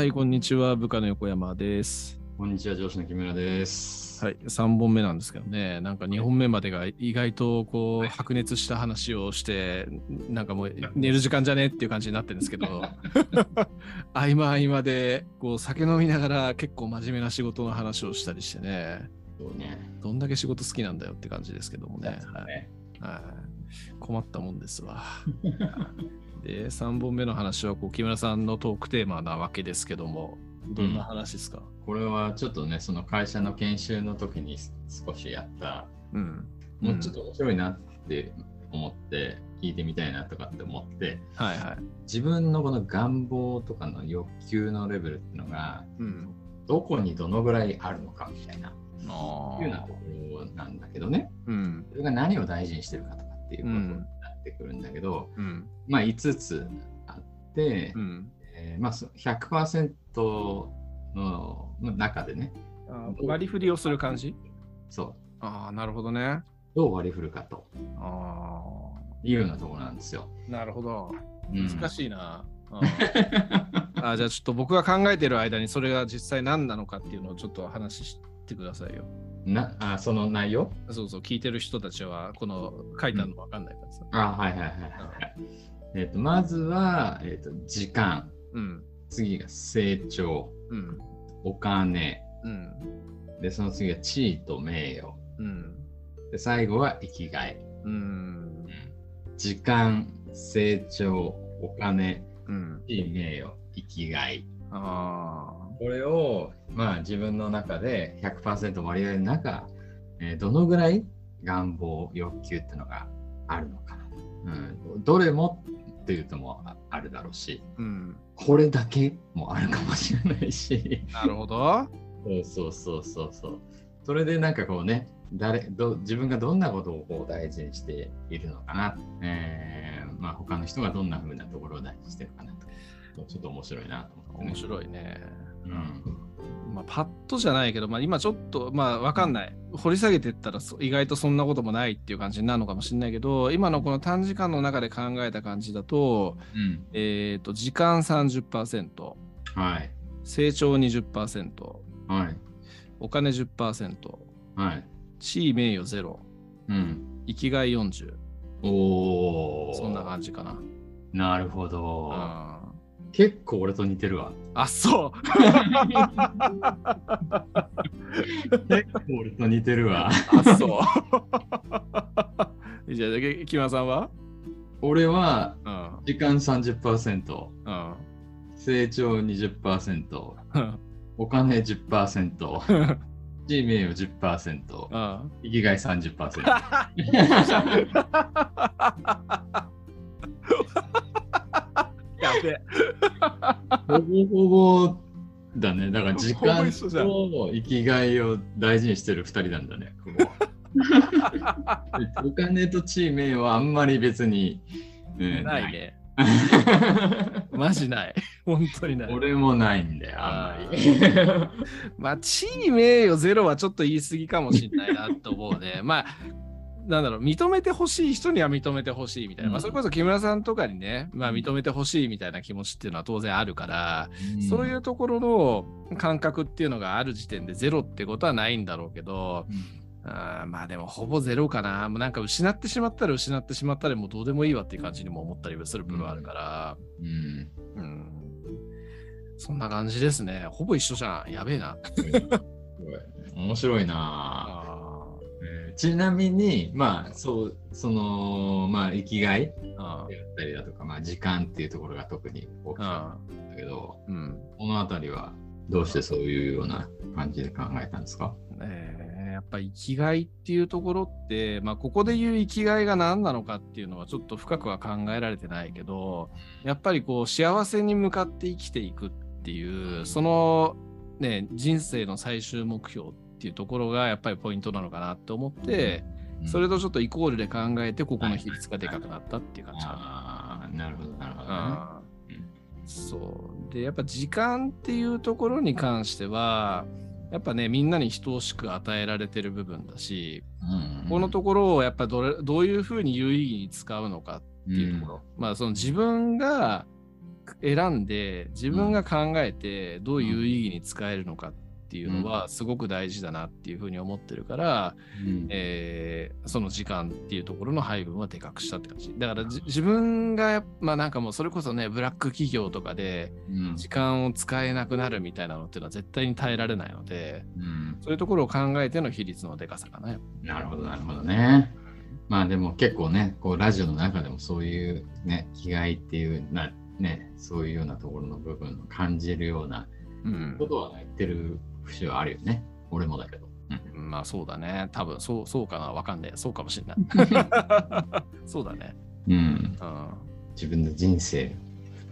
はい、こんにちは。部下の横山です。こんにちは、上司の木村です。はい、3本目なんですけどね、なんか2本目までが意外とこう白熱した話をして、なんかもう寝る時間じゃねっていう感じになってるんですけど、合間合間でこう酒飲みながら結構真面目な仕事の話をしたりしてね、そうね。どんだけ仕事好きなんだよって感じですけどもね。はいねはい、困ったもんですわ。で、3本目の話はこう木村さんのトークテーマなわけですけども、どんな話ですか、これはちょっとね、その会社の研修の時に少しやった、うん、もうちょっと面白いなって思って、聞いてみたいなとかって思って、はいはい。自分のこの願望とかの欲求のレベルっていうのが、うん。どこにどのぐらいあるのかみたいな、あいうようなところなんだけどね、うん。それが何を大事にしてるかとかっていうことになってくるんだけど、うん。まあ5つあって、うん。えーまあ、そ100%のの中でね、あ割り振りをする感じ？そう、ああ、なるほどね。どう割り振るかとあいうようなところなんですよ。あ、なるほど。うん難しいな。うんあじゃあちょっと僕が考えてる間にそれが実際何なのかっていうのをちょっと話してくださいよ。なあその内容？そうそう、聞いてる人たちはこの書いたの分かんないからさ。あはいはいはいはい。えー、とまずは、えー、と時間、うん。次が成長、うん。お金、うん。でその次が地位と名誉、うん。で最後は生きがい。うん。時間、成長、お金、うん。地位、名誉、生きがい。あこれを、まあ、自分の中で100%割合の中、えーどのぐらい願望、欲求っていうのがあるのかな。うん、どれもっていうともああるだろうし、あ。うん。これだけもあるかもしれないし、なるほど。そうそうそうそうそう。それでなんかこうね、誰ど自分がどんなことをこう大事にしているのかな、えーまあ、他の人がどんな風なところを大事にしてるかなと。ちょっと面白いなと思って、ね。面白いね。うんまあ、パッとじゃないけど、まあ、今ちょっと、まあ、わかんない。掘り下げていったらそ意外とそんなこともないっていう感じになるのかもしれないけど、今のこの短時間の中で考えた感じだと、うん。えっ、と、時間30%、はい。成長20%、はい。お金10%、はい。地位名誉0、うん。生きがい40。おお。そんな感じかな。なるほど。あ結構俺と似てるわ。あ、そう。結構俺と似てるわ。あ、そう。じゃあ、木村さんは？俺はうん。時間30%、うん。成長20%、お金10%、地位名誉10%、うん。生きがい30%。やべえ。ほぼほぼだね。だから時間と生きがいを大事にしてる2人なんだね。お金と地位名誉はあんまり別に、うんないね。マジない。本当にない。俺もないんだよ、あんまり。まあ、地位名誉ゼロはちょっと言い過ぎかもしれないなと思うね。まあ、なんだろう、認めてほしい人には認めてほしいみたいな。まあ、それこそ木村さんとかにね、まあ、認めてほしいみたいな気持ちっていうのは当然あるから、そういうところの感覚っていうのがある時点でゼロってことはないんだろうけど、あーまあでもほぼゼロかな。もうなんか失ってしまったら失ってしまったらもうどうでもいいわっていう感じにも思ったりする部分はあるから、うん。うん。そんな感じですね。ほぼ一緒じゃん。やべえな。面白いな ちなみに、まあ、そう、その、まあ、生きがいでーああったりだとか、まあ、時間っていうところが特に大きかったんだけど、ー。うん。このあたりはどうしてそういうような感じで考えたんですか？えーやっぱ生きがいっていうところって、まあ、ここで言う生きがいが何なのかっていうのはちょっと深くは考えられてないけどやっぱりこう幸せに向かって生きていくっていうそのね人生の最終目標っていうところがやっぱりポイントなのかなって思って、それとちょっとイコールで考えてここの比率がでかくなったっていう感じ。かな。ああ、なるほど、なるほど、ね。そう。でやっぱ時間っていうところに関してはやっぱねみんなに等しく与えられてる部分だし、うんこのところをやっぱどれどういうふうに有意義に使うのかっていうところ、まあその自分が選んで自分が考えてどういう意義に使えるのかっていうのはすごく大事だなっていうふうに思ってるから、うん。えーその時間っていうところの配分はでかくしたって感じ。だからじ自分がまあなんかもうそれこそねブラック企業とかでうん。時間を使えなくなるみたいなのっていうのは絶対に耐えられないのでうん。そういうところを考えての比率のでかさかな。なるほど、なるほどね。まあでも結構ね、こうラジオの中でもそういうね、気概っていうな、ね、そういうようなところの部分を感じるようなうん。ことは言ってる節はあるよね。俺もだけど。うんまあそうだね。多分そうそうかな。わかんねえ。そうかもしれない。そうだね。うん、うん。自分の人生、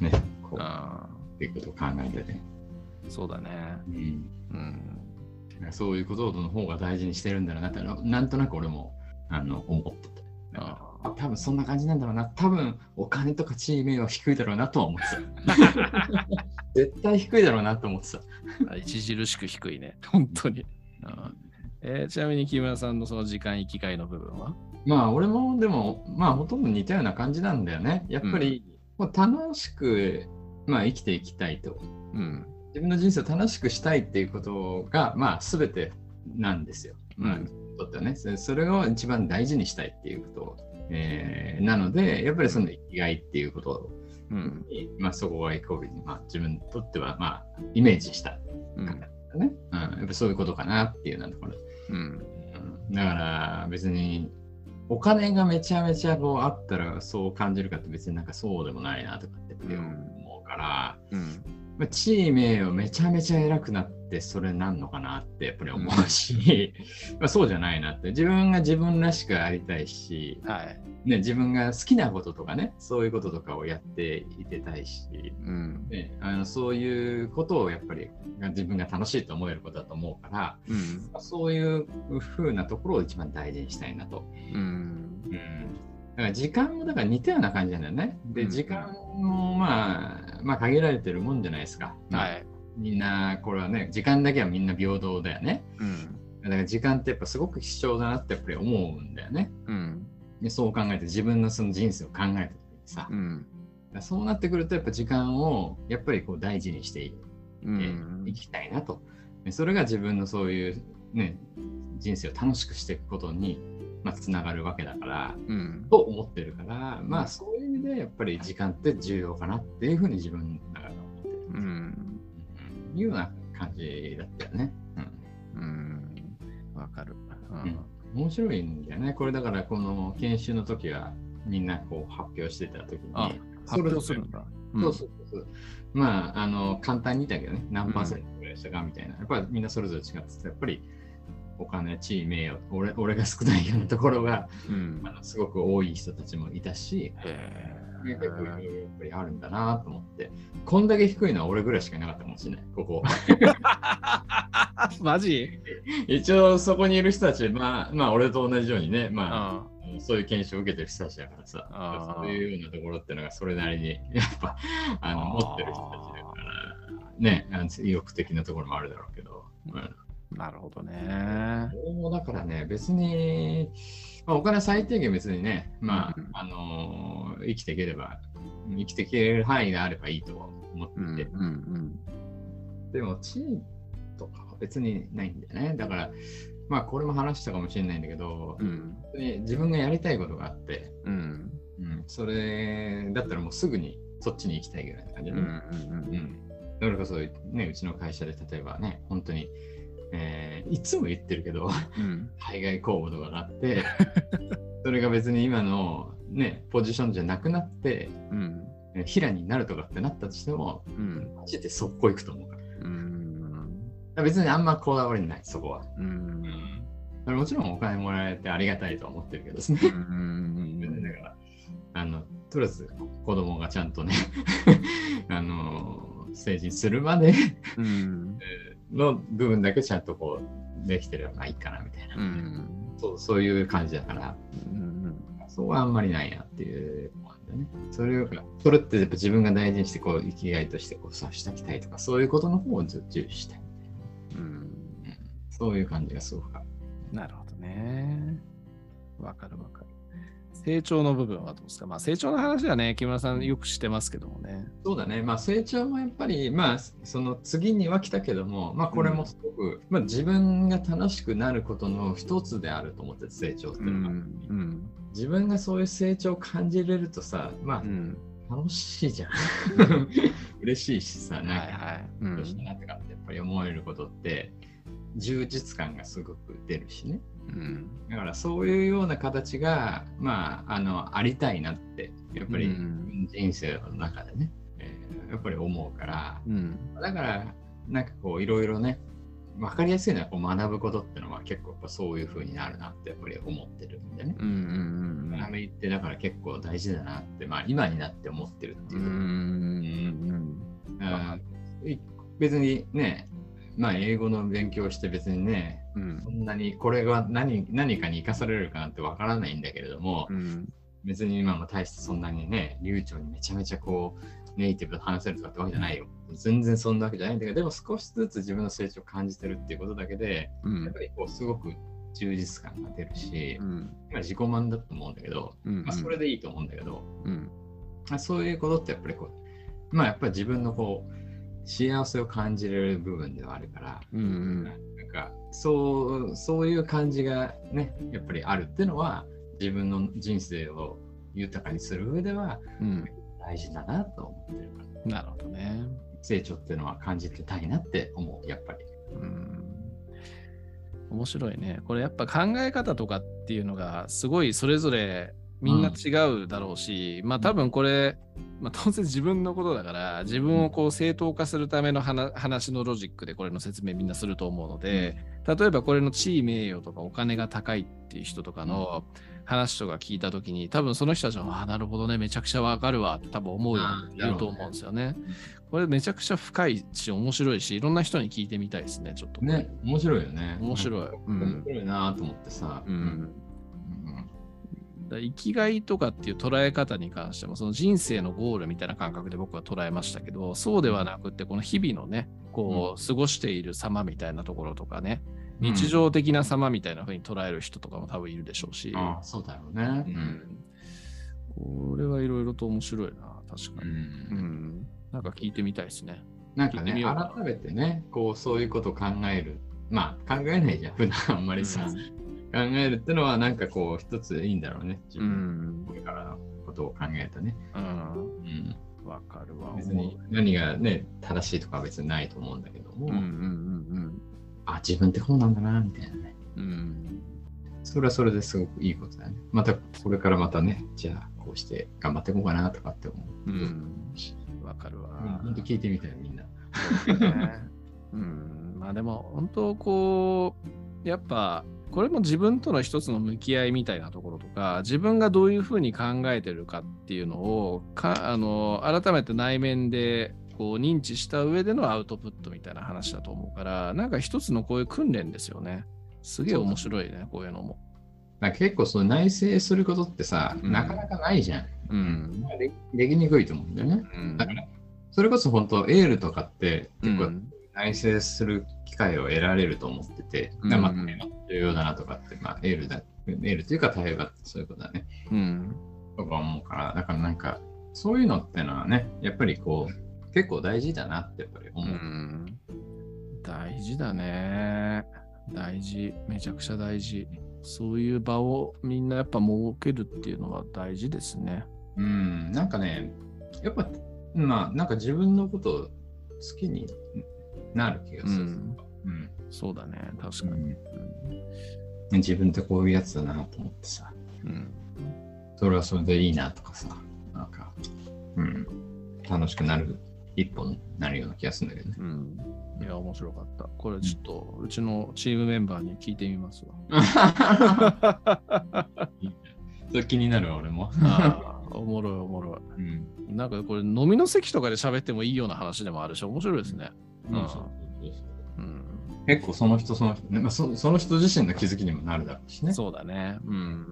ね、こう、あっていうことを考えてね。ーそうだね。うんうん。そういうことの方が大事にしてるんだろうなって、なんとなく俺もあの思ってた。ああ多分そんな感じなんだろうな。多分お金とか地位名は低いだろうなとは思ってた。絶対低いだろうなと思ってた。ー著しく低いね。本当に。うんえーちなみに木村さんのその時間生きがいの部分は？まあ俺もでもまあほとんど似たような感じなんだよね。やっぱり、もう楽しく、まあ、生きていきたいと。うん。自分の人生を楽しくしたいっていうことがまあ全てなんですよ。まあうんとってはねそれを一番大事にしたいっていうこと、えーなのでやっぱりその生きがいっていうことうん。に、まあ、そこがイコールに、まあ、自分にとってはまあイメージしたうん。ね、うん、やっぱそういうことかなっていうようなところ、うん。うんだから別にお金がめちゃめちゃこうあったらそう感じるかって別になんかそうでもないなとかって思うから、うん。まあ、地位名誉めちゃめちゃ偉くなってそれなんのかなってやっぱり思うし、まあそうじゃないなって自分が自分らしくありたいし、はい。ね、自分が好きなこととかねそういうこととかをやっていてたいし、うん。ね、あのそういうことをやっぱり自分が楽しいと思えることだと思うからうん。まあそういう風なところを一番大事にしたいなと。うん。うんだから時間もだから似たような感じなんだよね。で、うん時間もまあ、まあ限られてるもんじゃないですか。まあはい。みんな、これはね、時間だけはみんな平等だよね。うん。だから時間ってやっぱすごく貴重だなってやっぱり思うんだよね。うん。でそう考えて自分のその人生を考えた時にさ、うん。そうなってくるとやっぱ時間をやっぱりこう大事にしてい,、きたいなと。でそれが自分のそういうね、人生を楽しくしていくことに、まあ、つながるわけだから、うん。と思ってるから、まあそういう意味でやっぱり時間って重要かなっていうふうに自分の中で思ってる。うん。うんいうような感じだったよね。うんうん。わかる。ううん面白いんだよね。これだからこの研修の時はみんなこう発表してた時にあ発表するんだ。そうそうそう。まあ、あの、簡単に言ったけどね、何パーセントぐらいしたかみたいな。やっぱりみんなそれぞれ違ってて、やっぱりお金、地位、名誉、俺俺が少ないようなところが、うん。あのすごく多い人たちもいたし、へ結構いろいろやっぱりあるんだなと思って、こんだけ低いのは俺ぐらいしかいなかったかもしれない、ここ。ー マジ？一応そこにいる人たち、まあ、まあ、俺と同じようにね、まあ、あそういう研修を受けてる人たちだからさそういうようなところっていうのがそれなりに、やっぱ、あの持ってる人たちだから、ね、意欲的なところもあるだろうけど、うんなるほどね。だからね、別に、まあ、お金最低限別にね、まあ、うんあのー生きていければ、生きていける範囲があればいいとは思ってうん。て、うん。でも地位とかは別にないんだよね。だから、まあこれも話したかもしれないんだけど、うん。本当に自分がやりたいことがあって、うん。うん、それだったらもうすぐにそっちに行きたいぐらいな感じうん。うんだからこそ、ね、うちの会社で例えばね、本当に、えーいつも言ってるけど、うん。海外公募とかがあって、それが別に今のね、ポジションじゃなくなって、うん。え平になるとかってなったとしても、うん。マジで速攻行くと思うから。うん。ら別にあんまこだわりない、そこは。うん。だからもちろんお金もらえてありがたいとは思ってるけどですね。うん。だから、あの、とりあえず子供がちゃんとね、あの、成人するまでうん。の部分だけちゃんとこう、できてればまあいいかなみたいな、うん。そう。そういう感じだから、うん。そうはあんまりないなっていうね。それを、それってやっぱ自分が大事にして、こう、生きがいとしてこうさしておきたいとか、そういうことの方を重視したい。うん。うんそういう感じがすごく。なるほどね。わかるわかる。成長の部分はどうですか？まあ成長の話はね、木村さんよくしてますけどもね。そうだね。まあ成長もやっぱり、まあその次には来たけども、まあこれもすごく、まあ自分が楽しくなることの一つであると思って成長っていうのは、うん自分がそういう成長を感じれるとさ、まあ、うん楽しいじゃん。嬉しいしさ、なんか、はいはい。うんどうしたなとかってやっぱり思えることって、充実感がすごく出るしね。うん。だからそういうような形が、まあ、あの、ありたいなって、やっぱりうん。人生の中でね、えーやっぱり思うから、うん。だから、なんかこう、いろいろね、わかりやすいのはこう学ぶことってのは結構やっぱそういう風になるなってやっぱり思ってるんでね。うんうん学びってだから結構大事だなって、まあ今になって思ってるってう。んういう。んうんい別にね、まあ英語の勉強して別にね、うん。そんなにこれが何何かに生かされるかなんてわからないんだけれども、うん。別に今も大してそんなにね、流暢にめちゃめちゃこう、ネイティブで話せるとかってわけじゃないよ。全然そんなわけじゃないんだけど、でも少しずつ自分の成長を感じてるっていうことだけで、うん。やっぱりこうすごく充実感が出るしう、ん。まあ自己満だと思うんだけど、うん。まあ、それでいいと思うんだけど、うん。まあ、そういうことってやっぱりこう、まあやっぱり自分のこう、幸せを感じれる部分ではあるから、うんうんなんかそうそういう感じがね、やっぱりあるっていうのは、自分の人生を豊かにする上ではうん大事だなと思ってるから、なるほどね。成長っていうのは感じてたいなって思う、やっぱり。うん面白いね。これやっぱ考え方とかっていうのがすごいそれぞれみんな違うだろうし、まあ多分これ、まあ、当然自分のことだから自分をこう正当化するための話話のロジックでこれの説明みんなすると思うので、例えばこれの地位名誉とかお金が高いっていう人とかの話とか聞いた時に多分その人たちはああなるほどねめちゃくちゃわかるわって多分思うように言うと思うんですよね。これめちゃくちゃ深いし面白いしいろんな人に聞いてみたいですねちょっと。ね、面白いよね。面白い。うん。面白いなと思ってさ。うん生きがいとかっていう捉え方に関してもその人生のゴールみたいな感覚で僕は捉えましたけどそうではなくってこの日々のねこう過ごしている様みたいなところとかね日常的な様みたいな風に捉える人とかも多分いるでしょうし、ああ、そうだろうね。うん。これはいろいろと面白いな確かうに、うん。ん。なんか聞いてみたいですね。なんかね、改めてね、こう、そういうことを考える。まあ、考えないじゃん、普段あんまりさ。考えるってのは、なんかこう、一ついいんだろうね。自う分、んこれからのことを考えたね。うんうん。わかるわ別に何がね、正しいとかは別にないと思うんだけども、うんうんうんあ、自分ってこうなんだな、みたいなね。うんうんそれはそれですごくいいことだね。また、これからまたね、じゃあ、こうして頑張っていこうかなとかって思う。うんわかるわ、本当聞いてみたよ、みんな。うん、まあでも本当こうやっぱこれも自分との一つの向き合いみたいなところとか自分がどういうふうに考えてるかっていうのをかあの改めて内面でこう認知した上でのアウトプットみたいな話だと思うからなんか一つのこういう訓練ですよね。すげえ面白いねこういうのも。なんか結構その内省することってさ、うん。なかなかないじゃん。うん、でできにくいと思うんだよね。うん。だから、それこそ本当、エールとかって結構うん。内省する機会を得られると思ってて、うんまあ重要だなとかって、まあ、エールだ、エールというか対話ってそういうことだね。うんとか思うから、だからなんか、そういうのってのはね、やっぱりこう、結構大事だなってやっぱり思う。うん大事だね。大事。めちゃくちゃ大事。そういう場をみんなやっぱ設けるっていうのは大事ですね。うん、なんかね、やっぱ、まあ、なんか自分のことを好きになる気がする。うんうんそうだね。確かに。うん自分ってこういうやつだなと思ってさ、うん。それはそれでいいなとかさ、なんか、うん、楽しくなる一本になるような気がするんだけどね。うん。いや、面白かった。これちょっと、うちのチームメンバーに聞いてみますわ。それ気になるわ、俺も。おもろいおもろうんい。なんかこれ飲みの席とかで喋ってもいいような話でもあるし、面白いですね。うんそうそうん。結構その人その人、ねまあ、そその人自身の気づきにもなるだろうしね。そうだね。うん。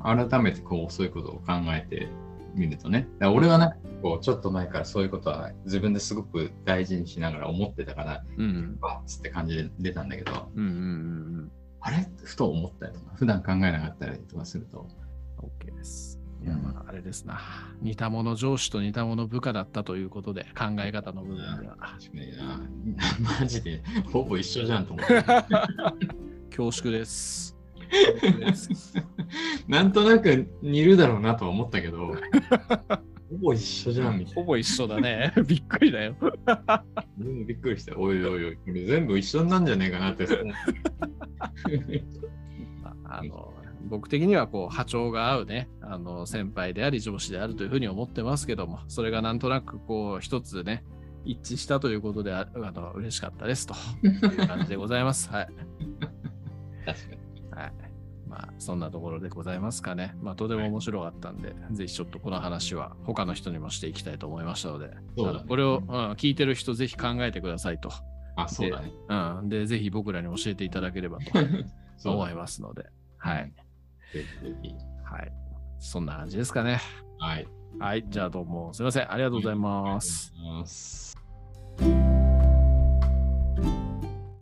改めてこうそういうことを考えてみるとね。俺はね、こうちょっと前からそういうことは自分ですごく大事にしながら思ってたから、うん。バッつって感じで出たんだけど、うんうんうんうん。あれ？ふと思ったりとか、普段考えなかったりとかすると、OK です。いや、うんまあ、あれですな。似た者上司と似た者部下だったということで、考え方の部分では。確かにな。マジで、ほぼ一緒じゃんと思って。恐縮です。なんとなく似るだろうなとは思ったけど、ほぼ一緒じゃんみたいな。ほぼ一緒だね。びっくりだよ。びっくりした。おいおいおい、これ全部一緒なんじゃねえかなって。まああの僕的にはこう波長が合うねあの先輩であり上司であるというふうに思ってますけどもそれがなんとなくこう一つね一致したということでああの嬉しかったですという感じでございます。はい。確かに。はい。まあそんなところでございますかね。まあとても面白かったんで、ぜひちょっとこの話は他の人にもしていきたいと思いましたので、ねこれを、うん、聞いてる人ぜひ考えてくださいと。あ、そうだね。うん。で、ぜひ僕らに教えていただければと 思。いますので、はい。はい。そんな感じですかね。はい。はい。じゃあどうもすいません。ありがとうございます。